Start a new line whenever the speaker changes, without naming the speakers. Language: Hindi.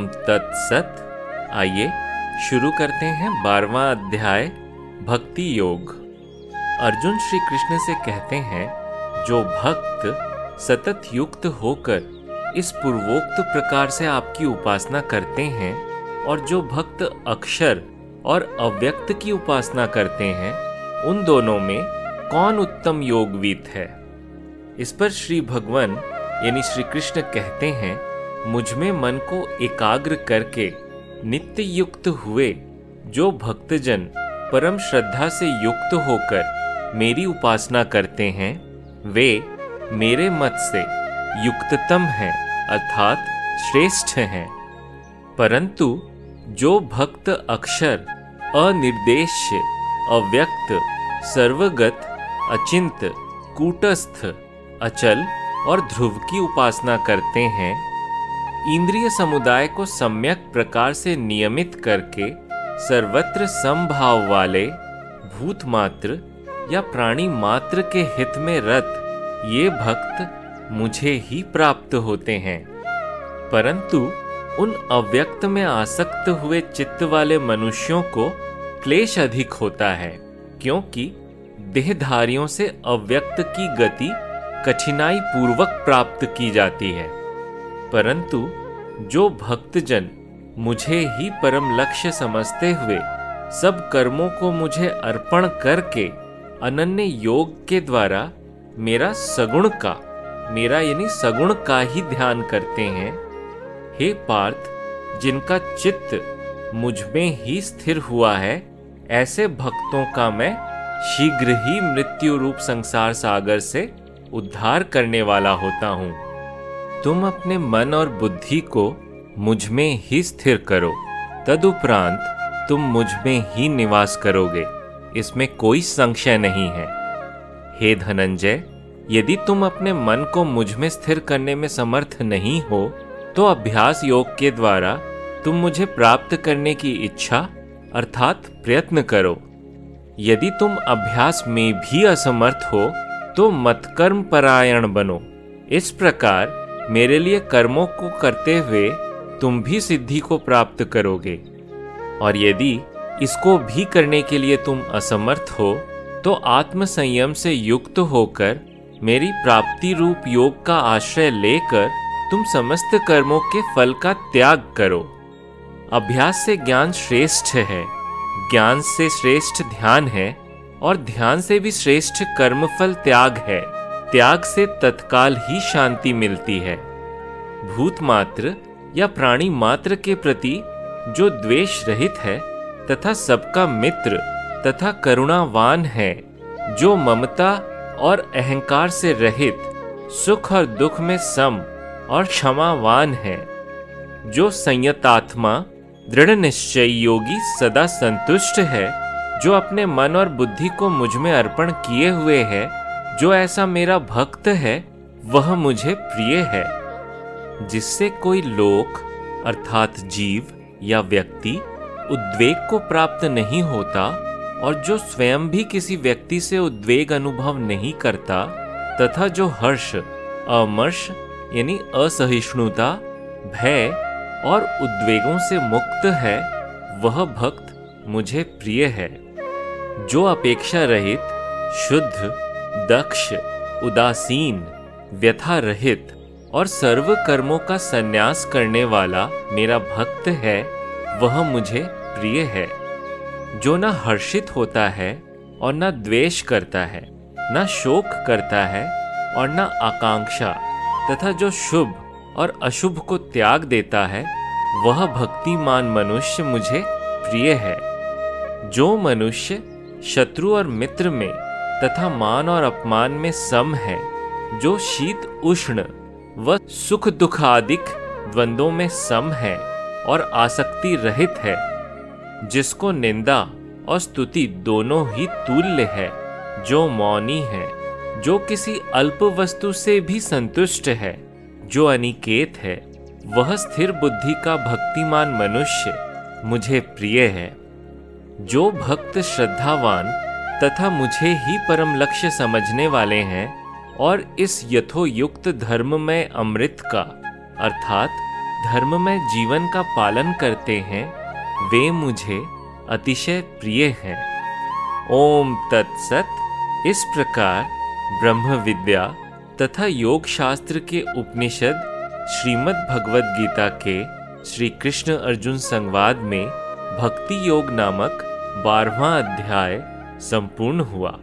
ओम तत्सत आइए शुरू करते हैं बारवा अध्याय, भक्ति योग। अर्जुन श्री कृष्ण से कहते हैं, जो भक्त सतत युक्त होकर इस पूर्वोक्त प्रकार से आपकी उपासना करते हैं और जो भक्त अक्षर और अव्यक्त की उपासना करते हैं, उन दोनों में कौन उत्तम योगवीत है? इस पर श्री भगवान, यानी श्री कृष्ण कहते हैं मुझमें मन को एकाग्र करके नित्य युक्त हुए जो भक्तजन परम श्रद्धा से युक्त होकर मेरी उपासना करते हैं, वे मेरे मत से युक्ततम हैं, अर्थात श्रेष्ठ हैं। परंतु जो भक्त अक्षर अनिर्देश्य अव्यक्त, सर्वगत, अचिंत, कूटस्थ, अचल और ध्रुव की उपासना करते हैं इंद्रिय समुदाय को सम्यक प्रकार से नियमित करके सर्वत्र समभाव वाले, भूत मात्र या प्राणी मात्र के हित में रत, ये भक्त मुझे ही प्राप्त होते हैं। परंतु उन अव्यक्त में आसक्त हुए चित्त वाले मनुष्यों को क्लेश अधिक होता है, क्योंकि देहधारियों से अव्यक्त की गति कठिनाई पूर्वक प्राप्त की जाती है। परंतु जो भक्तजन मुझे ही परम लक्ष्य समझते हुए सब कर्मों को मुझे अर्पण करके अनन्य योग के द्वारा मेरा सगुण का, मेरा यानी सगुण का ही ध्यान करते हैं, हे पार्थ, जिनका चित्त मुझमें ही स्थिर हुआ है, ऐसे भक्तों का मैं शीघ्र ही मृत्यु रूप संसार सागर से उद्धार करने वाला होता हूँ। तुम अपने मन और बुद्धि को मुझमें ही स्थिर करो। तदुपरांत तुम मुझमें ही निवास करोगे। इसमें कोई संशय नहीं है। हे धनंजय, यदि तुम अपने मन को मुझमें स्थिर करने में समर्थ नहीं हो तो अभ्यास योग के द्वारा तुम मुझे प्राप्त करने की इच्छा अर्थात प्रयत्न करो। यदि तुम अभ्यास में भी असमर्थ हो तो मतकर्म परायण बनो। इस प्रकार मेरे लिए कर्मों को करते हुए तुम भी सिद्धि को प्राप्त करोगे। और यदि इसको भी करने के लिए तुम असमर्थ हो तो आत्म संयम से युक्त होकर मेरी प्राप्ति रूप योग का आश्रय लेकर तुम समस्त कर्मों के फल का त्याग करो। अभ्यास से ज्ञान श्रेष्ठ है। ज्ञान से श्रेष्ठ ध्यान है और ध्यान से भी श्रेष्ठ कर्मफल त्याग है। त्याग से तत्काल ही शांति मिलती है। भूत मात्र या प्राणी मात्र के प्रति जो द्वेष रहित है तथा सबका मित्र तथा करुणावान है, जो ममता और अहंकार से रहित, सुख और दुख में सम और क्षमावान है। जो संयतात्मा, दृढ़ निश्चय योगी सदा संतुष्ट है, जो अपने मन और बुद्धि को मुझमें अर्पण किए हुए है जो ऐसा मेरा भक्त है, वह मुझे प्रिय है, जिससे कोई लोक, अर्थात जीव या व्यक्ति, उद्वेग को प्राप्त नहीं होता और जो स्वयं भी किसी व्यक्ति से उद्वेग अनुभव नहीं करता, तथा जो हर्ष, अमर्ष, यानी असहिष्णुता, भय और उद्वेगों से मुक्त है, वह भक्त मुझे प्रिय है। जो अपेक्षा रहित, शुद्ध दक्ष, उदासीन, व्यथा रहित और सर्व कर्मों का संन्यास करने वाला मेरा भक्त है, वह मुझे प्रिय है। जो न हर्षित होता है और न द्वेष करता है, न शोक करता है और न आकांक्षा, तथा जो शुभ और अशुभ को त्याग देता है, वह भक्तिमान मनुष्य मुझे प्रिय है। जो मनुष्य शत्रु और मित्र में तथा मान और अपमान में सम है, जो शीत उष्ण व सुख दुख आदिक द्वंद्वों में सम है और आसक्ति रहित है, जिसको निंदा और स्तुति दोनों ही तुल्य है, जो मौनी है, जो किसी अल्प वस्तु से भी संतुष्ट है, जो अनिकेत है, वह स्थिर बुद्धि का भक्तिमान मनुष्य, मुझे प्रिय है। जो भक्त श्रद्धावान तथा मुझे ही परम लक्ष्य समझने वाले हैं और इस यथोयुक्त धर्म में अमृत का, अर्थात धर्म में जीवन का पालन करते हैं, वे मुझे अतिशय प्रिय हैं। ओम तत्सत। इस प्रकार ब्रह्म विद्या तथा योग शास्त्र के उपनिषद श्रीमद् भगवद गीता के श्री कृष्ण अर्जुन संवाद में भक्ति योग नामक बारहवा अध्याय संपूर्ण हुआ।